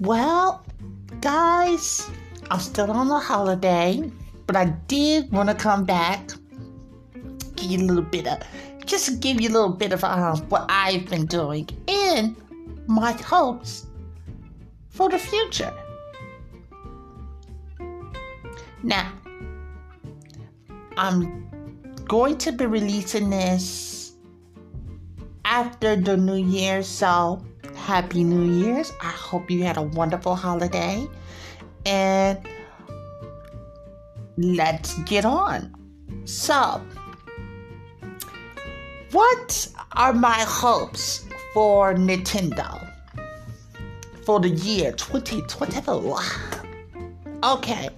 Well, guys, I'm still on a holiday, but I did want to come back, give you a little bit of, just to give you a little bit of um, what I've been doing and my hopes for the future. Now, I'm going to be releasing this after the new year, so happy new year's. I hope you had a wonderful holiday and let's get on. So, what are my hopes for Nintendo for the year 2024? Okay.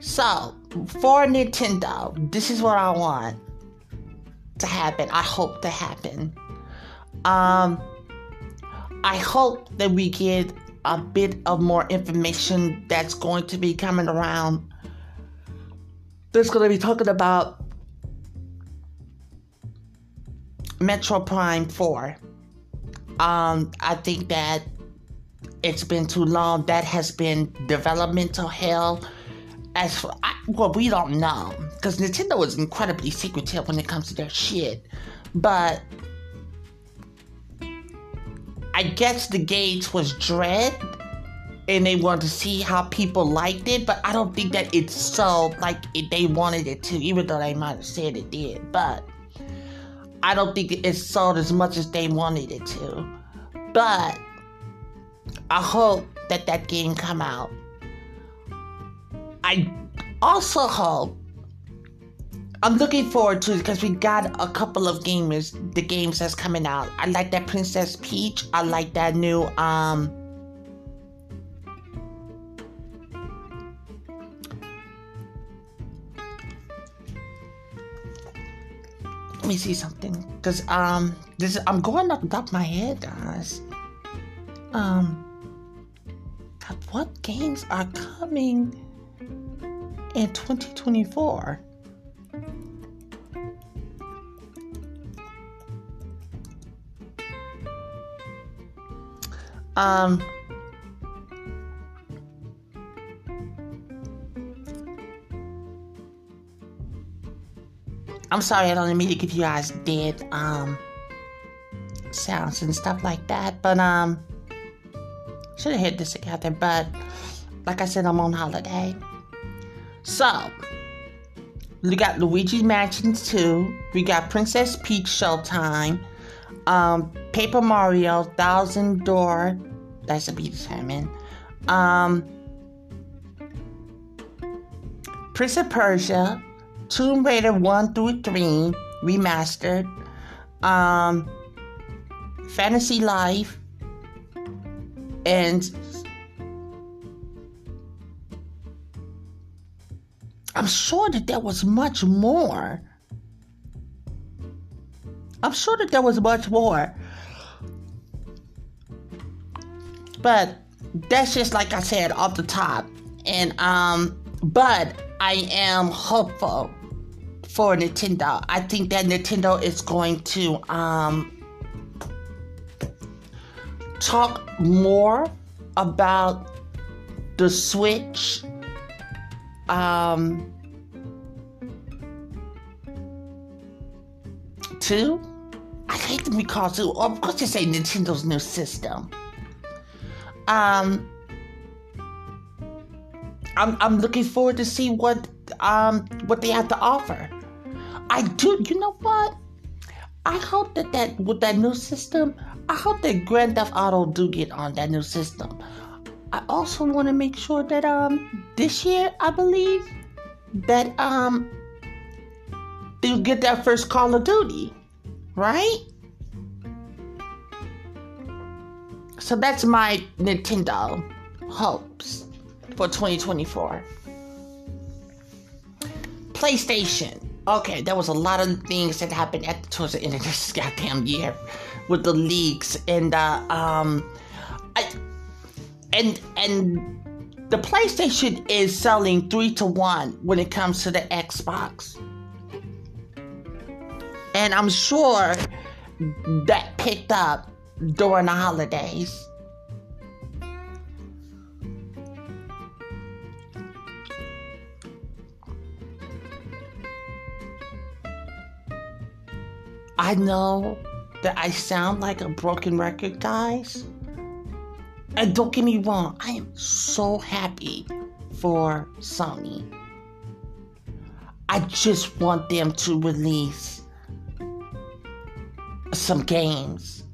So, for Nintendo, this is what I want to happen. I hope to happen. Um, I hope that we get a bit of more information that's going to be coming around. That's going to be talking about Metroid Prime 4. Um, I think that it's been too long. That has been developmental hell as for I, well, we don't know because Nintendo is incredibly secretive when it comes to their shit. But I guess the gauge was dread, and they wanted to see how people liked it. But I don't think that it's so like it, they wanted it to, even though they might have said it did. But I don't think it sold as much as they wanted it to. But I hope that that game come out I also hope I'm looking forward to it because we got a couple of gamers, the games that's coming out. I like that Princess Peach. I like that new um Let me see something. Cause um this I'm going off the top of my head, guys. Um what games are coming? In 2024. Um, I'm sorry I don't mean to give you guys dead um sounds and stuff like that, but um should have hit this together, but like I said, I'm on holiday. So, we got Luigi Mansion 2. We got Princess Peach Showtime. Um, Paper Mario, Thousand Door. That's to be determined. Um, Prince of Persia, Tomb Raider 1 through 3, remastered. Um, Fantasy Life, and I'm sure that there was much more. I'm sure that there was much more. But that's just like I said off the top. And um but I am hopeful for Nintendo. I think that Nintendo is going to um talk more about the Switch um, two. I hate to be called two. Of course, you say Nintendo's new system. Um, I'm I'm looking forward to see what um what they have to offer. I do. You know what? I hope that that with that new system, I hope that Grand Theft Auto do get on that new system. I also want to make sure that um this year I believe that um they'll get that first Call of Duty, right? So that's my Nintendo hopes for 2024. PlayStation. Okay, there was a lot of things that happened at towards the end of this goddamn year with the leaks and uh, um, I, and and the PlayStation is selling three to one when it comes to the Xbox, and I'm sure that picked up during the holidays. I know that I sound like a broken record, guys. And don't get me wrong, I am so happy for Sony. I just want them to release some games.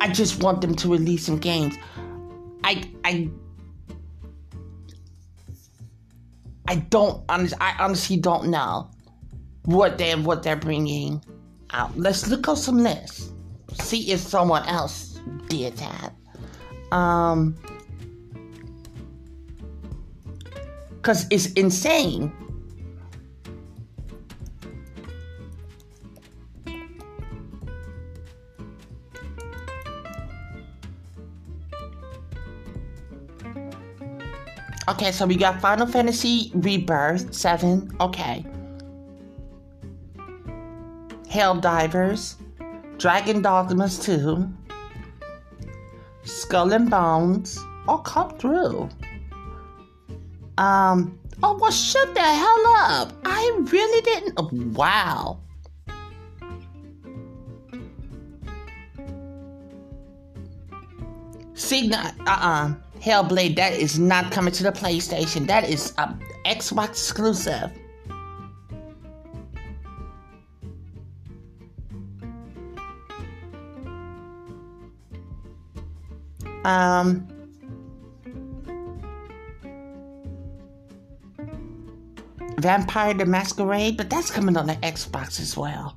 I just want them to release some games. I I I don't I honestly don't know what they what they're bringing out. Let's look up some lists. See if someone else did that. Um, because it's insane. Okay, so we got Final Fantasy Rebirth 7. Okay. Helldivers, Dragon Dogmas 2, Skull and Bones all come through. Um, oh, well, shut the hell up. I really didn't. Wow. See, not, uh-uh. Hellblade, that is not coming to the PlayStation. That is uh, Xbox exclusive. Um, Vampire the Masquerade, but that's coming on the Xbox as well.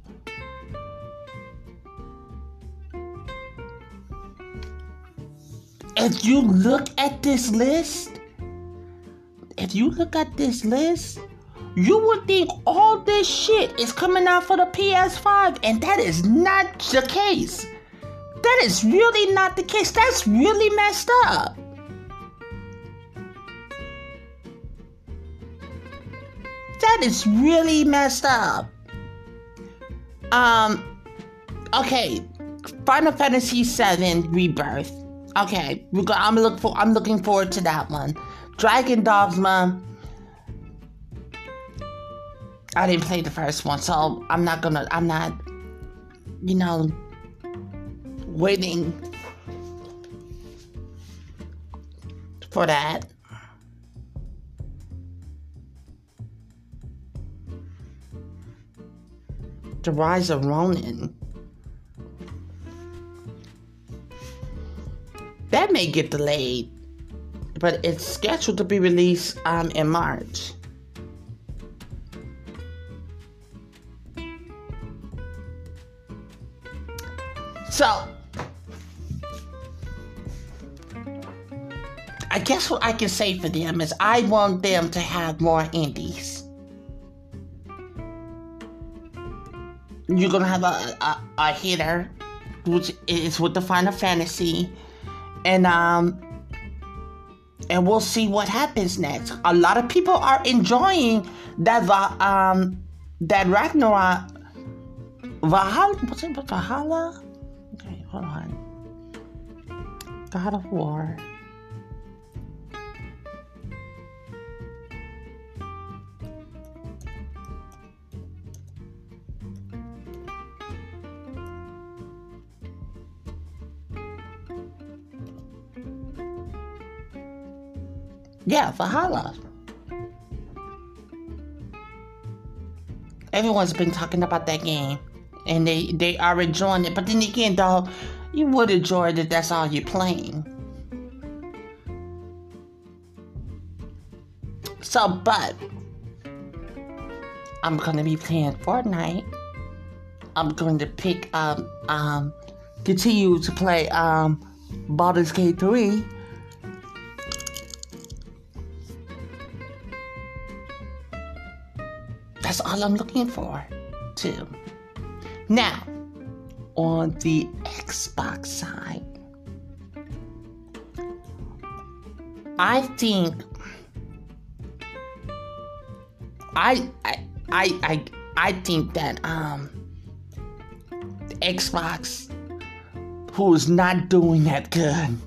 If you look at this list, if you look at this list, you would think all this shit is coming out for the PS5, and that is not the case. That is really not the case. That's really messed up. That is really messed up. Um, okay, Final Fantasy VII Rebirth. Okay, I'm look for. I'm looking forward to that one. Dragon Dogma. I didn't play the first one, so I'm not gonna. I'm not. You know, waiting for that. The Rise of Ronin. May get delayed, but it's scheduled to be released um, in March. So, I guess what I can say for them is I want them to have more indies. You're gonna have a, a, a hitter, which is with the Final Fantasy, and um, and we'll see what happens next. A lot of people are enjoying that um that Ragnarok Valhalla. It? Valhalla? Okay, hold on. God of War. Yeah, Valhalla. Everyone's been talking about that game, and they they are enjoying it. But then again, though, you would enjoy it if that's all you're playing. So, but I'm gonna be playing Fortnite. I'm going to pick um um continue to play um Baldur's Gate 3. That's all I'm looking for, too. Now, on the Xbox side, I think I I I I, think that um Xbox who is not doing that good.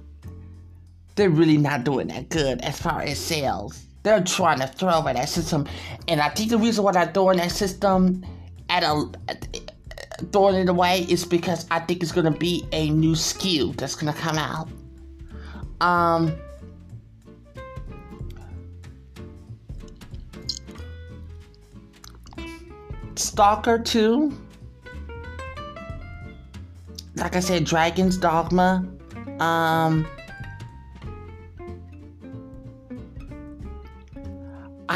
They're really not doing that good as far as sales. They're trying to throw away that system, and I think the reason why they're throwing that system at a throwing it away is because I think it's gonna be a new skill that's gonna come out. Um. Stalker 2 like I said, Dragon's Dogma. Um,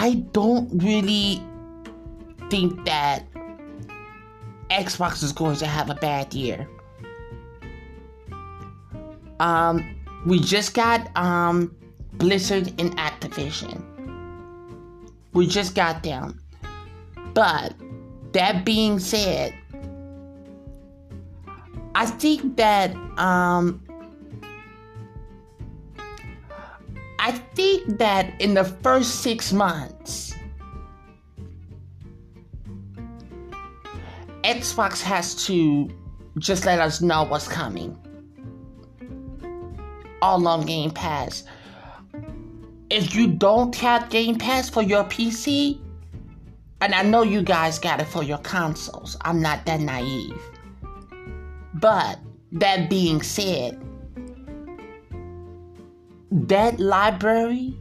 I don't really think that Xbox is going to have a bad year. Um, we just got um Blizzard and Activision. We just got them. But that being said, I think that um I think that in the first six months, Xbox has to just let us know what's coming. All on Game Pass. If you don't have Game Pass for your PC, and I know you guys got it for your consoles, I'm not that naive. But that being said, that library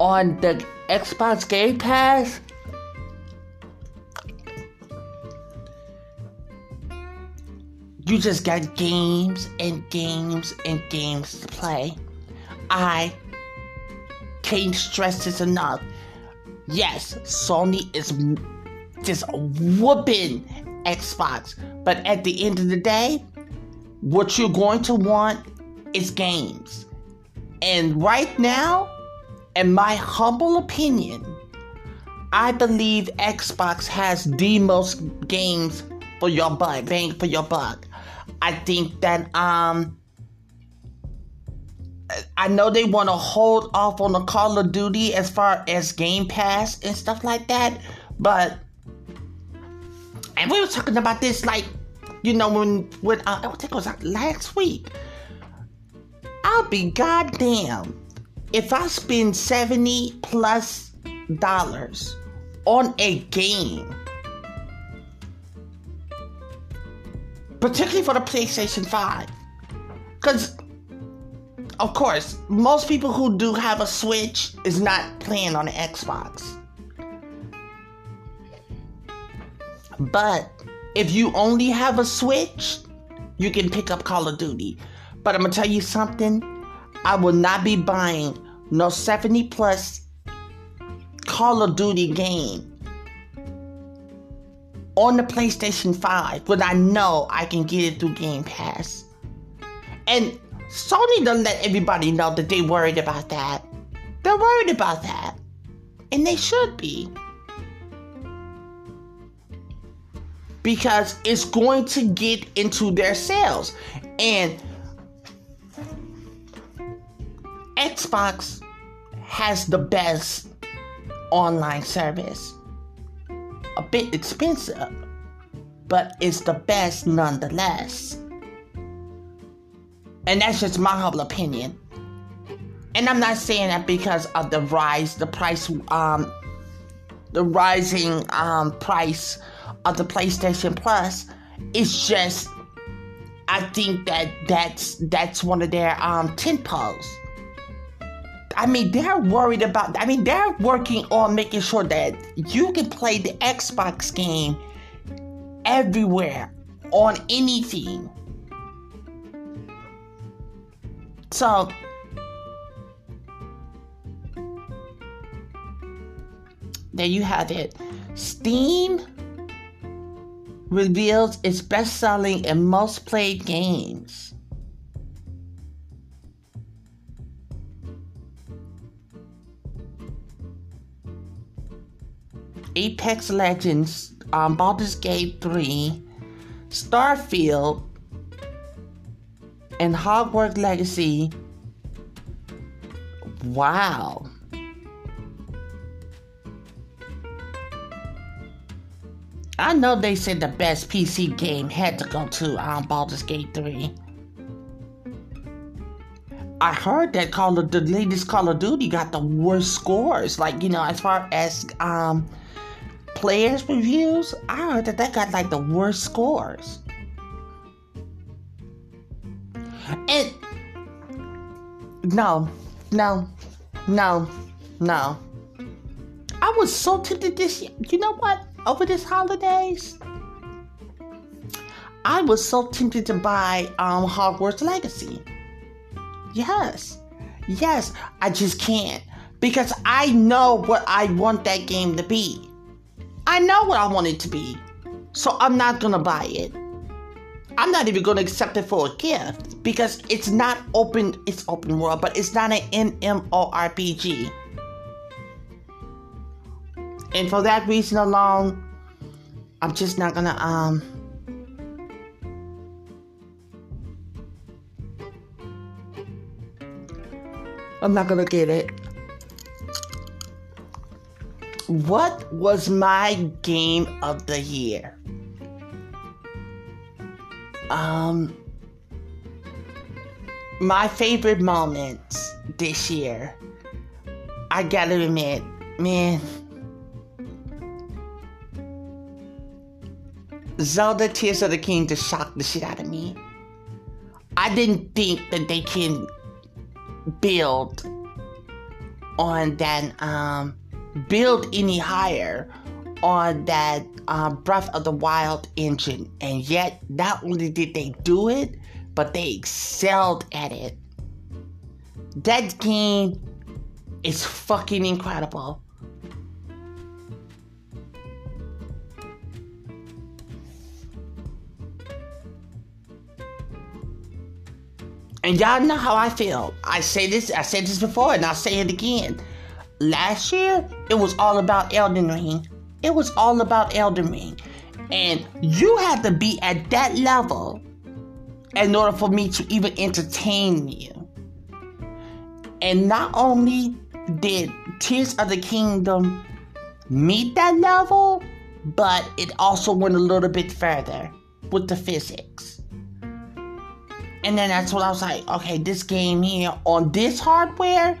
on the Xbox Game Pass you just got games and games and games to play. I can't stress this enough. Yes, Sony is just whooping Xbox. But at the end of the day, what you're going to want is games. And right now, in my humble opinion, I believe Xbox has the most games for your buck, bang for your buck. I think that um I know they want to hold off on the Call of Duty as far as Game Pass and stuff like that, but and we were talking about this like, you know, when when uh, I think it was like last week. I'll be goddamn if I spend seventy plus dollars on a game, particularly for the PlayStation Five, because of course most people who do have a Switch is not playing on the Xbox. But if you only have a Switch, you can pick up Call of Duty. But I'm gonna tell you something. I will not be buying no 70 plus Call of Duty game on the PlayStation 5 when I know I can get it through Game Pass. And Sony doesn't let everybody know that they worried about that. They're worried about that. And they should be. because it's going to get into their sales. And Xbox has the best online service. A bit expensive, but it's the best nonetheless. And that's just my humble opinion. And I'm not saying that because of the rise, the price, um, the rising um, price of the PlayStation Plus. It's just I think that that's that's one of their um tent poles. I mean, they're worried about. I mean, they're working on making sure that you can play the Xbox game everywhere on anything. So, there you have it. Steam reveals its best selling and most played games. Apex Legends, um, Baldur's Gate 3, Starfield, and Hogwarts Legacy. Wow. I know they said the best PC game had to go to um, Baldur's Gate 3. I heard that Call of the latest Call of Duty got the worst scores. Like you know, as far as um, players reviews, I heard that that got like the worst scores. And no, no, no, no. I was so tempted this year. You know what? Over this holidays, I was so tempted to buy um Hogwarts Legacy. Yes. Yes, I just can't. Because I know what I want that game to be. I know what I want it to be. So I'm not gonna buy it. I'm not even gonna accept it for a gift because it's not open, it's open world, but it's not an MMORPG. And for that reason alone, I'm just not gonna um I'm not gonna get it. What was my game of the year? Um, my favorite moments this year. I gotta admit, man. Zelda Tears of the Kingdom just shocked the shit out of me. I didn't think that they can build on that um build any higher on that uh, Breath of the Wild engine, and yet not only did they do it, but they excelled at it. That game is fucking incredible. And y'all know how I feel. I say this, I said this before, and I'll say it again. Last year, it was all about Elden Ring. It was all about Elden Ring. And you have to be at that level in order for me to even entertain you. And not only did Tears of the Kingdom meet that level, but it also went a little bit further with the physics. And then that's what I was like, okay, this game here on this hardware,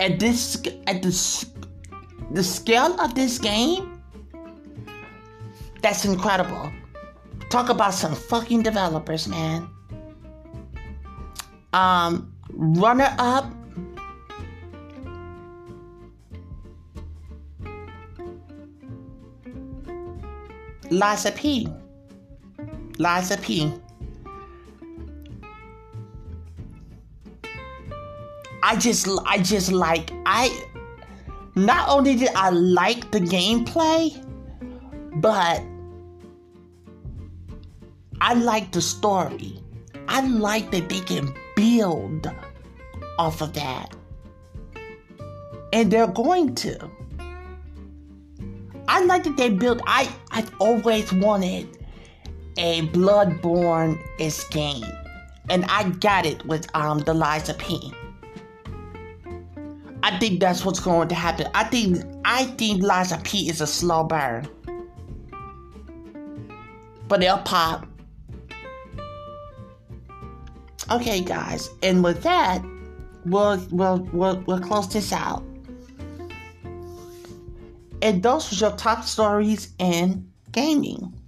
at this at the the scale of this game, that's incredible. Talk about some fucking developers, man. Um, runner up. Lies of P. Lies of P. I just I just like I not only did I like the gameplay, but I like the story. I like that they can build off of that. And they're going to. I like that they build I I've always wanted a Bloodborne game. And I got it with um the Lies of P. I think that's what's going to happen. I think I think Lies of P is a slow burn. But they'll pop. Okay guys, and with that, we'll we'll we'll, we'll close this out. And those were your top stories in gaming.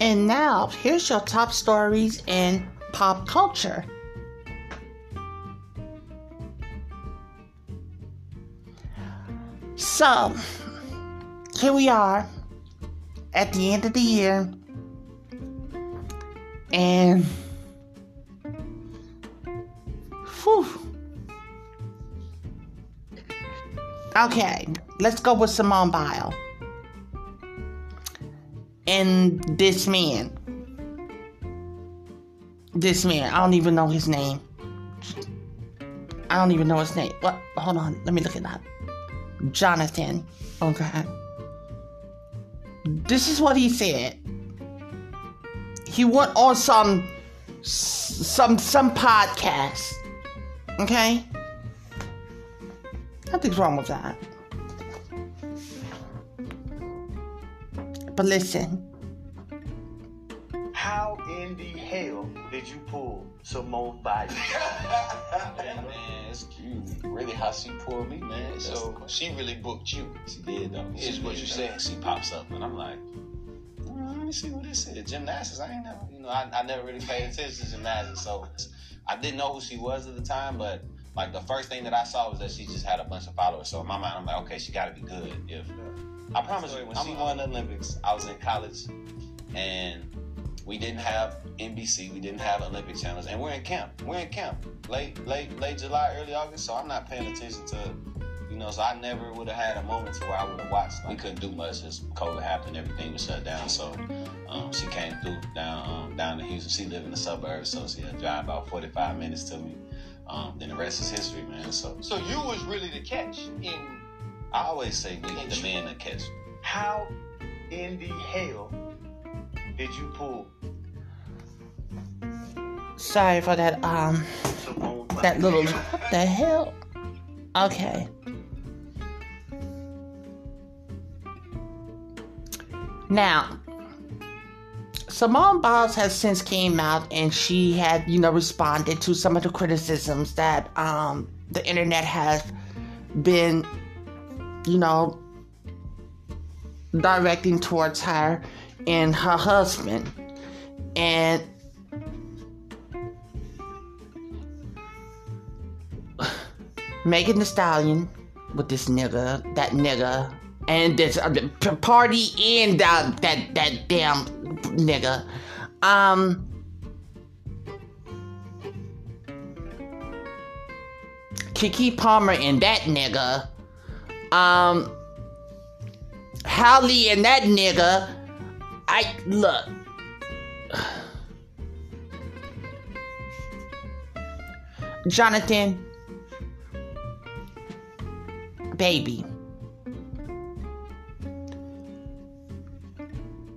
And now, here's your top stories in pop culture. So, here we are at the end of the year, and Whew. Okay, let's go with Simone Biles. And this man. This man, I don't even know his name. I don't even know his name. What? Hold on, let me look it up. Jonathan. Okay. This is what he said. He went on some some some podcast. Okay? Nothing's wrong with that. But listen. How in the hell did you pull Simone Biles? man, it's you really how she pulled me, man. So she really booked you. She did though. Is what you saying? She pops up, and I'm like, "Mm, let me see what this is. Gymnastics. I ain't never, you know, I, I never really paid attention to gymnastics, so I didn't know who she was at the time. But like the first thing that I saw was that she just had a bunch of followers. So in my mind, I'm like, okay, she got to be good. If I promise you, when she won the Olympics, I was in college, and we didn't have NBC, we didn't have Olympic channels, and we're in camp. We're in camp, late, late, late July, early August. So I'm not paying attention to, you know. So I never would have had a moment to where I would have watched. We couldn't do much. As COVID happened, everything was shut down. So um, she came through down um, down to Houston. She lived in the suburbs, so she had to drive about 45 minutes to me. Um, then the rest is history, man. So So you was really the catch in I always say we need the man to catch. how in the hell did you pull Sorry for that um that little what the hell? Okay. Now, Simone Biles has since came out and she had, you know, responded to some of the criticisms that um, the internet has been, you know, directing towards her and her husband. And Megan Thee Stallion with this nigga, that nigga, and this uh, party and that that that damn nigga. Um. Keke Palmer and that nigga. Um. Halle and that nigga. I look. Jonathan, baby.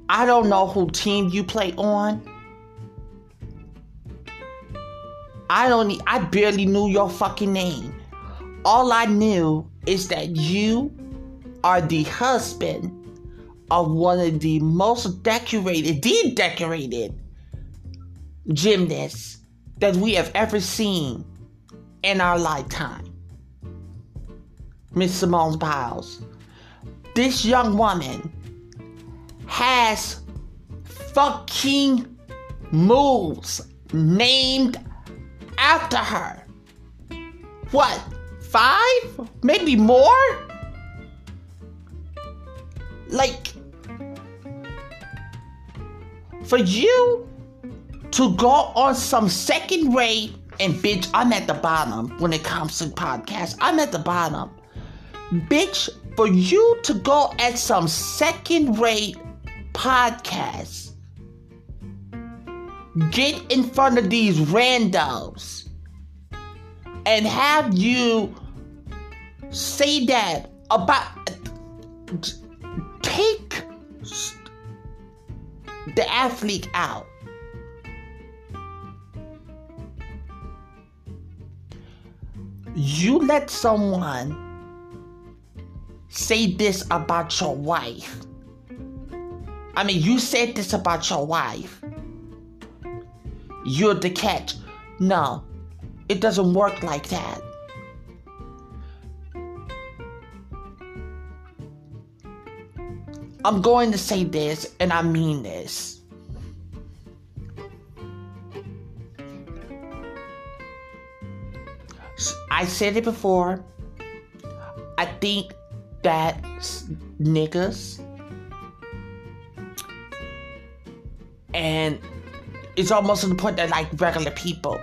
I don't know who team you play on. I don't I barely knew your fucking name. All I knew is that you are the husband of one of the most decorated, the decorated gymnasts that we have ever seen in our lifetime. Miss Simone Biles. This young woman has fucking moves named after her. What? Five? Maybe more? Like, for you to go on some second rate, and bitch, I'm at the bottom when it comes to podcasts. I'm at the bottom. Bitch, for you to go at some second rate podcast, get in front of these randos and have you say that about take the athlete out. You let someone say this about your wife. I mean, you said this about your wife. You're the catch. No, it doesn't work like that. I'm going to say this, and I mean this. I said it before. I think that niggas and it's almost to the point that like regular people,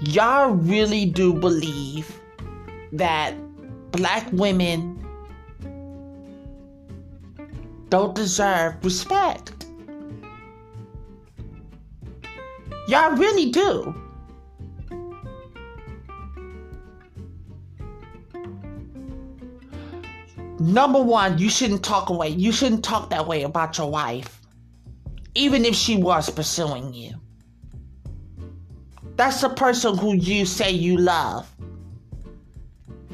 y'all really do believe that black women don't deserve respect. Y'all really do. Number one, you shouldn't talk away. You shouldn't talk that way about your wife, even if she was pursuing you. That's the person who you say you love.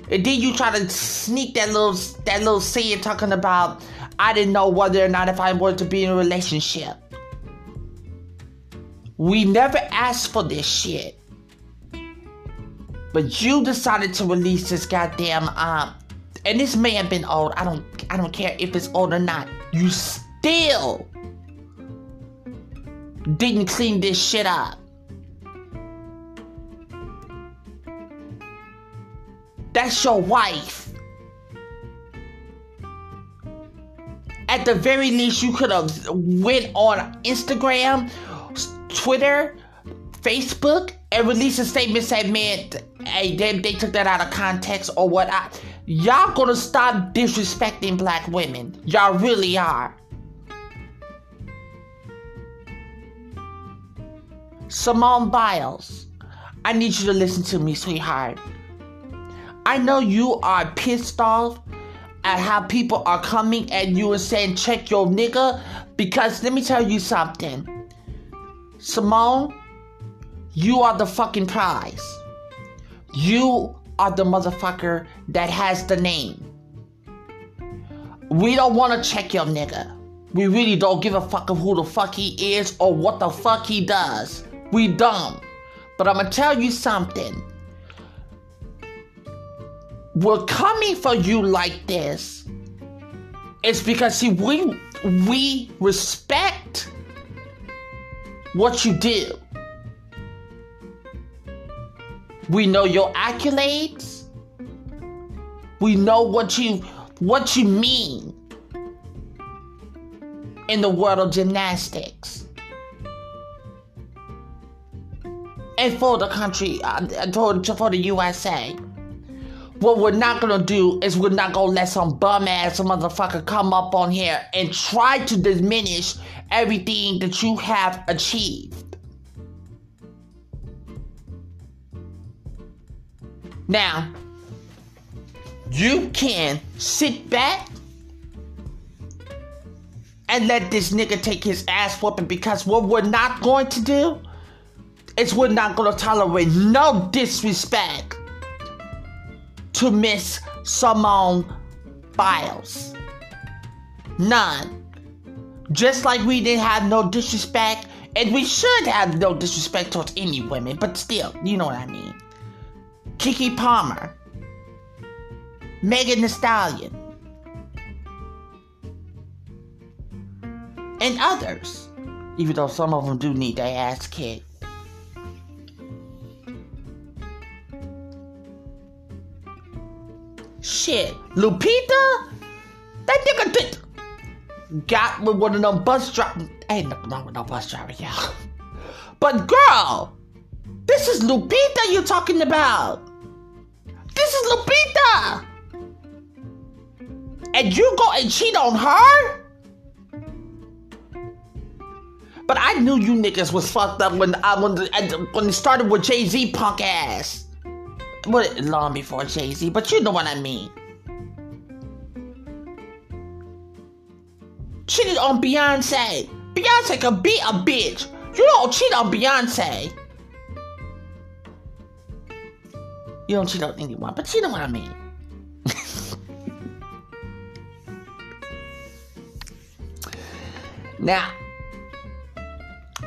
And then you try to sneak that little that little saying talking about I didn't know whether or not if I wanted to be in a relationship. We never asked for this shit. But you decided to release this goddamn um and this may have been old. I don't I don't care if it's old or not. You still didn't clean this shit up. That's your wife. At the very least, you could have went on Instagram, Twitter, Facebook, and released a statement saying, "Man, hey, they, they took that out of context or what." I, y'all gonna stop disrespecting black women. Y'all really are. Simone Biles, I need you to listen to me, sweetheart. I know you are pissed off at how people are coming at you and saying, check your nigga, because let me tell you something. Simone, you are the fucking prize. You are the motherfucker that has the name. We don't want to check your nigga. We really don't give a fuck of who the fuck he is or what the fuck he does. We dumb. But I'm gonna tell you something. We're coming for you like this. It's because see we we respect what you do. We know your accolades. We know what you what you mean in the world of gymnastics. and for the country, uh, for the USA. What we're not gonna do is we're not gonna let some bum ass motherfucker come up on here and try to diminish everything that you have achieved. Now, you can sit back and let this nigga take his ass whooping because what we're not going to do is we're not gonna tolerate no disrespect to Miss Simone Biles. Um, None. Just like we didn't have no disrespect, and we should have no disrespect towards any women, but still, you know what I mean. Keke Palmer, Megan Thee Stallion, and others. Even though some of them do need their ass kicked. Shit, Lupita? That nigga did got with one of them bus drivers. Ain't nothing wrong with no bus driver, yeah. But girl, this is Lupita you're talking about. This is Lupita. And you go and cheat on her? But I knew you niggas was fucked up when I when when it started with Jay Z punk ass. Well, long before Jay Z, but you know what I mean. Cheated on Beyonce. Beyonce could be a bitch. You don't cheat on Beyonce. You don't cheat on anyone, but you know what I mean. now,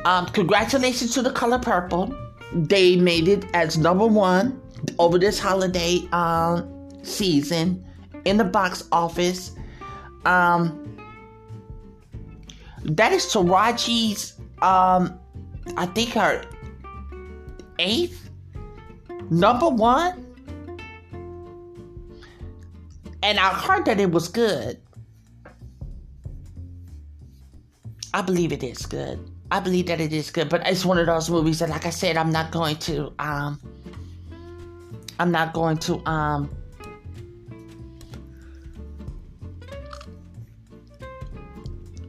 um, congratulations to the color purple. They made it as number one over this holiday um, season in the box office. Um, that is Taraji's, um, I think her eighth number one. And I heard that it was good. I believe it is good. I believe that it is good, but it's one of those movies that, like I said, I'm not going to. Um, I'm not going to. Um,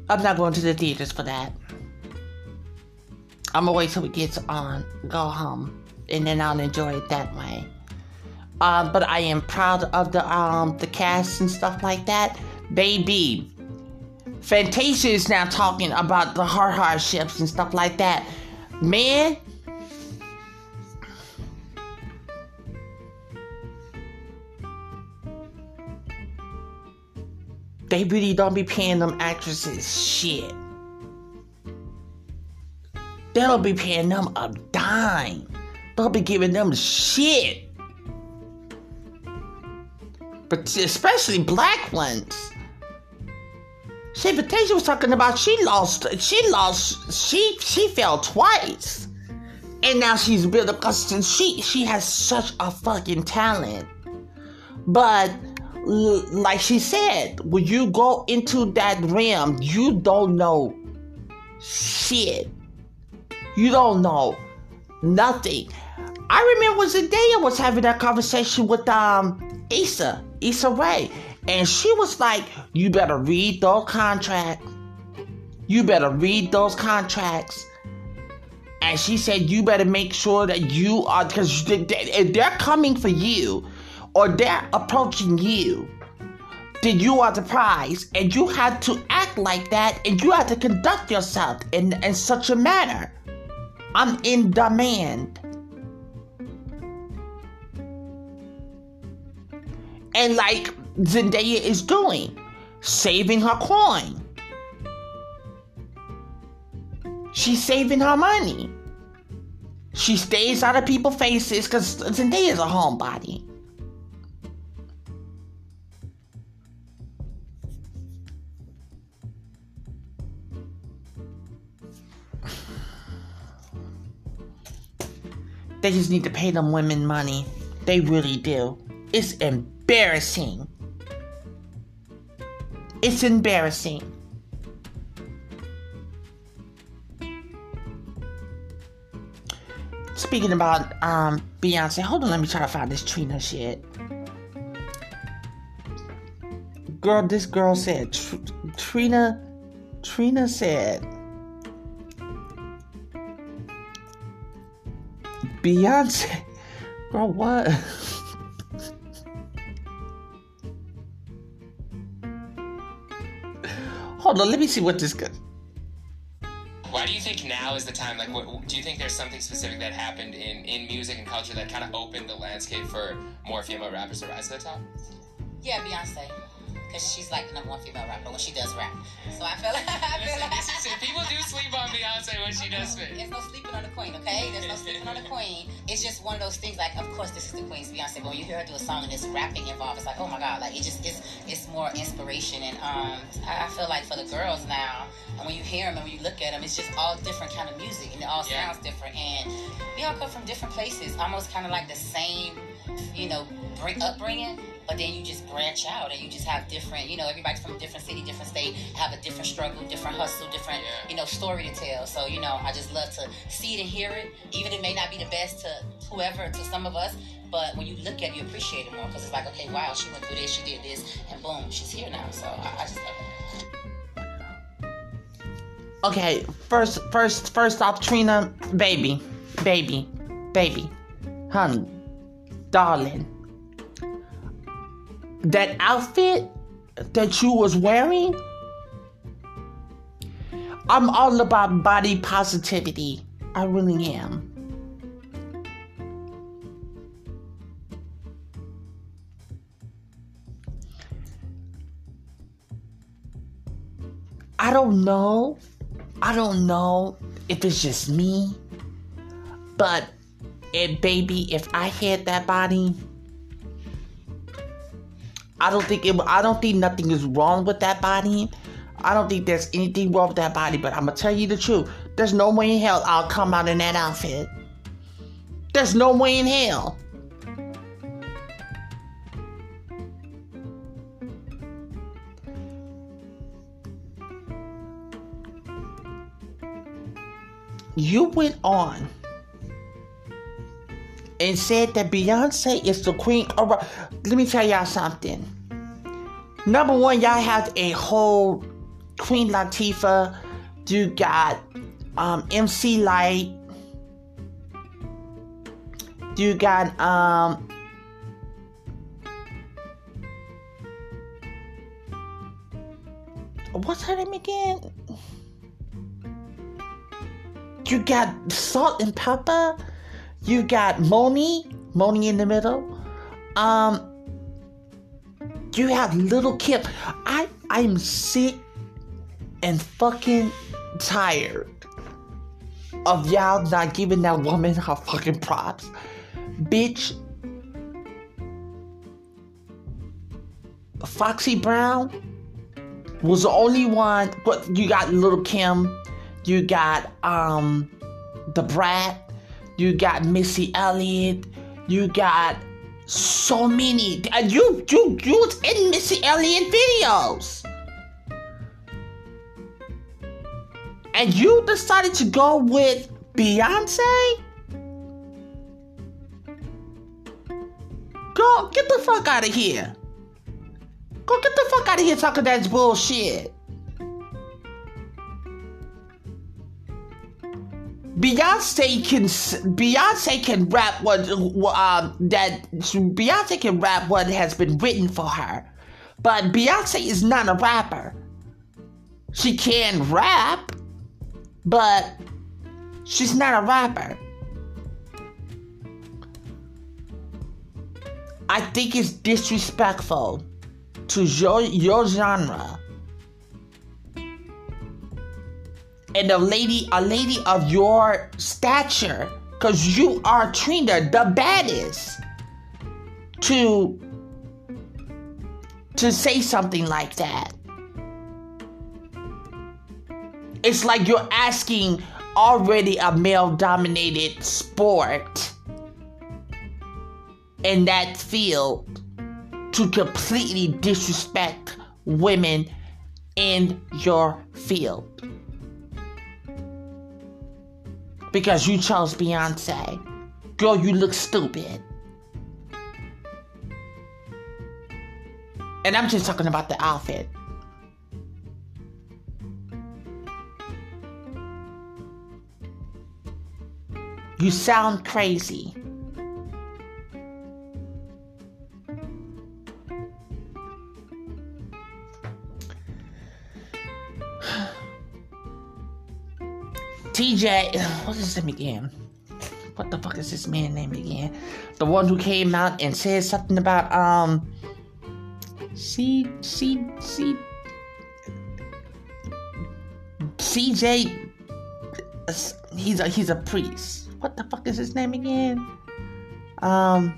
I'm not going to the theaters for that. I'm gonna wait till it gets on, go home, and then I'll enjoy it that way. Uh, but I am proud of the um the cast and stuff like that, baby. Fantasia is now talking about the hard hardships and stuff like that. Man, they really don't be paying them actresses shit. They don't be paying them a dime. They'll be giving them shit. But especially black ones. See, Fantasia was talking about she lost, she lost, she she fell twice, and now she's built up because she she has such a fucking talent. But like she said, when you go into that realm, you don't know shit. You don't know nothing. I remember the day I was having that conversation with um Issa, Issa Rae. And she was like, You better read those contracts. You better read those contracts. And she said, You better make sure that you are, because they're coming for you or they're approaching you, then you are the prize. And you have to act like that and you have to conduct yourself in, in such a manner. I'm in demand. And like Zendaya is doing, saving her coin. She's saving her money. She stays out of people's faces because Zendaya is a homebody. They just need to pay them women money. They really do. It's embarrassing. It's embarrassing. Speaking about um Beyonce, hold on, let me try to find this Trina shit. Girl, this girl said Tr- Trina Trina said Beyonce Girl, what? Hold on, let me see what this got. Why do you think now is the time? Like, what, do you think there's something specific that happened in, in music and culture that kind of opened the landscape for more female rappers to rise to the top? Yeah, Beyonce. Because she's like the number one female rapper when she does rap. So I feel like. I feel like. People do sleep on Beyonce when she does spit. There's no sleeping on the queen, okay? There's no sleeping on the queen. It's just one of those things. Like, of course, this is the queen's Beyonce, but when you hear her do a song and there's rapping involved, it's like, oh my god! Like, it just it's it's more inspiration. And um, I I feel like for the girls now, and when you hear them and when you look at them, it's just all different kind of music, and it all Yeah. sounds different. And we all come from different places, almost kind of like the same, you know, bring upbringing. But then you just branch out and you just have different, you know, everybody's from a different city, different state, have a different struggle, different hustle, different, Yeah. you know, story to tell. So, you know, I just love to see it and hear it. Even it may not be the best to whoever, to some of us, but when you look at it, you appreciate it more because it's like, okay, wow, she went through this, she did this, and boom, she's here now. So I, I just love it. Okay, first, first, first off, Trina, baby, baby, baby, honey, darling. That outfit that you was wearing, I'm all about body positivity. I really am. I don't know. I don't know if it's just me, but it, baby, if I had that body, I don't think it. I don't think nothing is wrong with that body. I don't think there's anything wrong with that body. But I'm gonna tell you the truth. There's no way in hell I'll come out in that outfit. There's no way in hell. you went on and said that Beyonce is the queen. Of, let me tell y'all something. Number one, y'all have a whole Queen Latifah. You got um, MC Lyte. You got um, what's her name again? You got Salt-N-Pepa. You got Monie, Monie in the middle. Um, you have Lil' Kim. I I'm sick and fucking tired of y'all not giving that woman her fucking props. Bitch. Foxy Brown was the only one, but you got Lil' Kim, you got um Da Brat, you got Missy Elliott, you got so many. And you you you was in Missy Elliott videos. And you decided to go with Beyonce? Go get the fuck out of here. Go get the fuck out of here talking that bullshit. Beyonce can Beyonce can rap what uh, that Beyonce can rap what has been written for her, but Beyonce is not a rapper. She can rap, but she's not a rapper. I think it's disrespectful to your your genre and a lady a lady of your stature because you are Trina the baddest to to say something like that it's like you're asking already a male dominated sport in that field to completely disrespect women in your field. Because you chose Beyonce. Girl, you look stupid. And I'm just talking about the outfit. You sound crazy. TJ, what is his name again? What the fuck is this man name again? The one who came out and said something about um C C C CJ he's a he's a priest. What the fuck is his name again? Um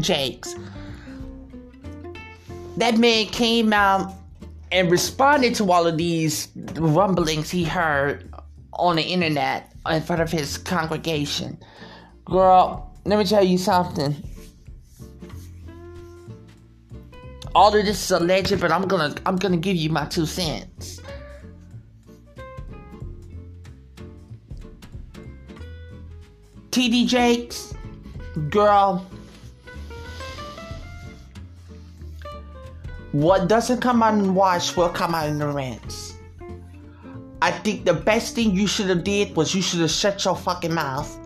Jakes. That man came out and responded to all of these rumblings he heard on the internet in front of his congregation. Girl, let me tell you something. All of this is alleged, but I'm gonna I'm gonna give you my two cents. TD Jakes Girl, what doesn't come out in the wash will come out in the rinse. I think the best thing you should have did was you should have shut your fucking mouth.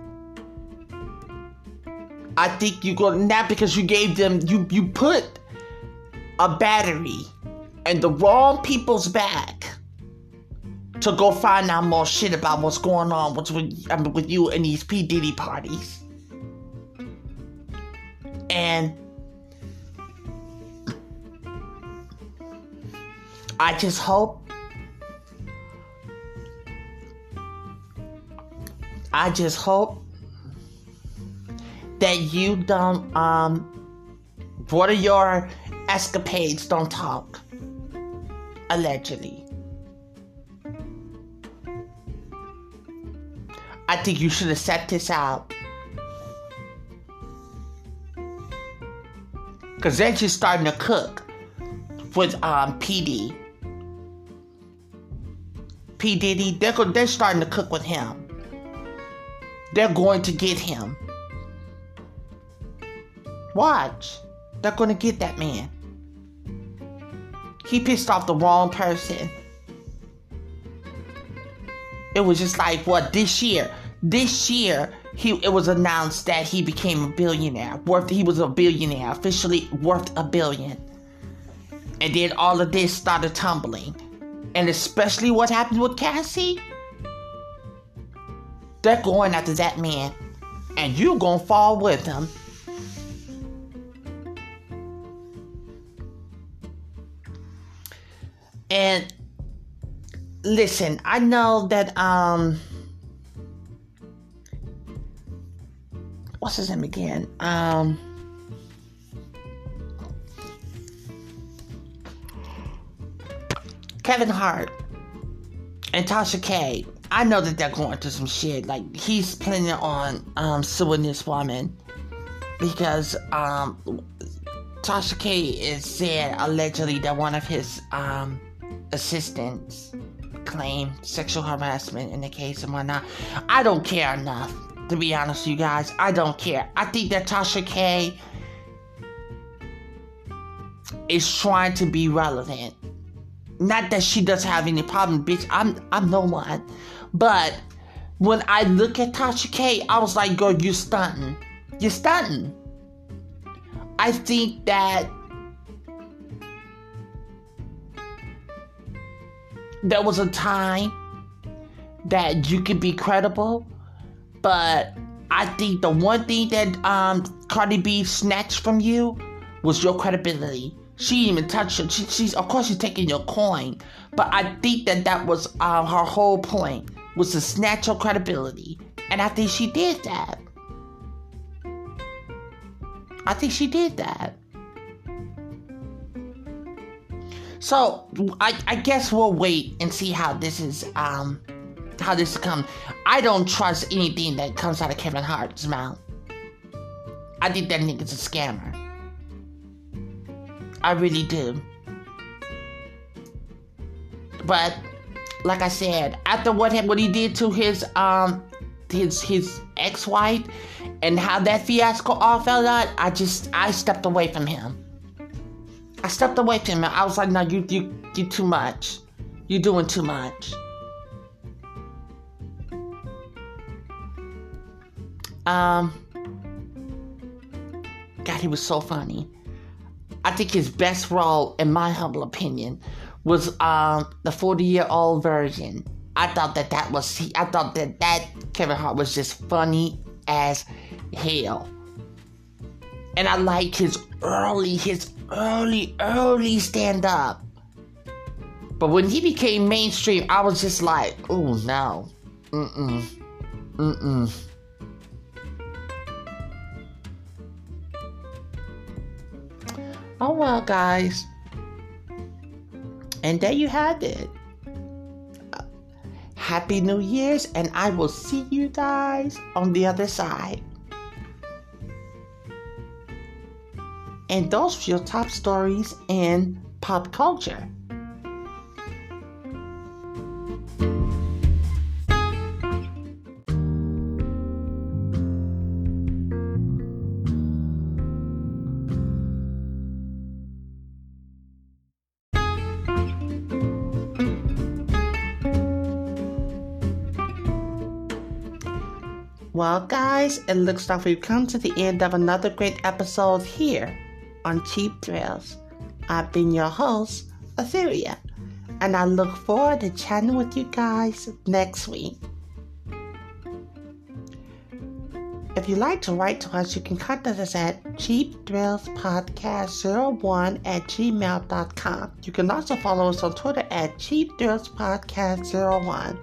I think you go now because you gave them you you put a battery in the wrong people's back to go find out more shit about what's going on with, with, I mean, with you and these P Diddy parties. And I just hope I just hope that you don't um what are your escapades don't talk. Allegedly. I think you should have set this out. Cause then she's starting to cook with um PD. P. Diddy, they're, go- they're starting to cook with him. They're going to get him. Watch. They're going to get that man. He pissed off the wrong person. It was just like what this year. This year, he it was announced that he became a billionaire. Worth he was a billionaire, officially worth a billion. And then all of this started tumbling. And especially what happened with Cassie. They're going after that man. And you're gonna fall with him. And listen, I know that um what's his name again? Um Kevin Hart and Tasha K. I know that they're going through some shit. Like he's planning on um suing this woman because um Tasha K is said allegedly that one of his um assistants claimed sexual harassment in the case and whatnot. I don't care enough, to be honest you guys. I don't care. I think that Tasha K is trying to be relevant. Not that she doesn't have any problem, bitch. I'm I'm no one. But when I look at Tasha K, I was like, girl, you're stunting. You're stunting. I think that there was a time that you could be credible, but I think the one thing that um Cardi B snatched from you was your credibility. She even touch it. She, she's of course she's taking your coin, but I think that that was um, her whole point was to snatch your credibility, and I think she did that. I think she did that. So I, I guess we'll wait and see how this is um how this comes. I don't trust anything that comes out of Kevin Hart's mouth. I think that nigga's a scammer. I really do. But like I said, after what what he did to his um his his ex-wife and how that fiasco all fell out, I just I stepped away from him. I stepped away from him. I was like, no, you you you too much. You're doing too much. Um God, he was so funny. I think his best role, in my humble opinion, was um the 40 year old virgin. I thought that that was he. I thought that that Kevin Hart was just funny as hell. And I like his early, his early, early stand up. But when he became mainstream, I was just like, oh no. Mm-mm. Mm-mm. Oh well, guys. And there you have it. Uh, Happy New Year's, and I will see you guys on the other side. And those were your top stories in pop culture. Well, guys, it looks like we've come to the end of another great episode here on Cheap Thrills. I've been your host, Etheria, and I look forward to chatting with you guys next week. If you'd like to write to us, you can contact us at cheapthrillspodcast01 at gmail.com. You can also follow us on Twitter at cheapthrillspodcast01.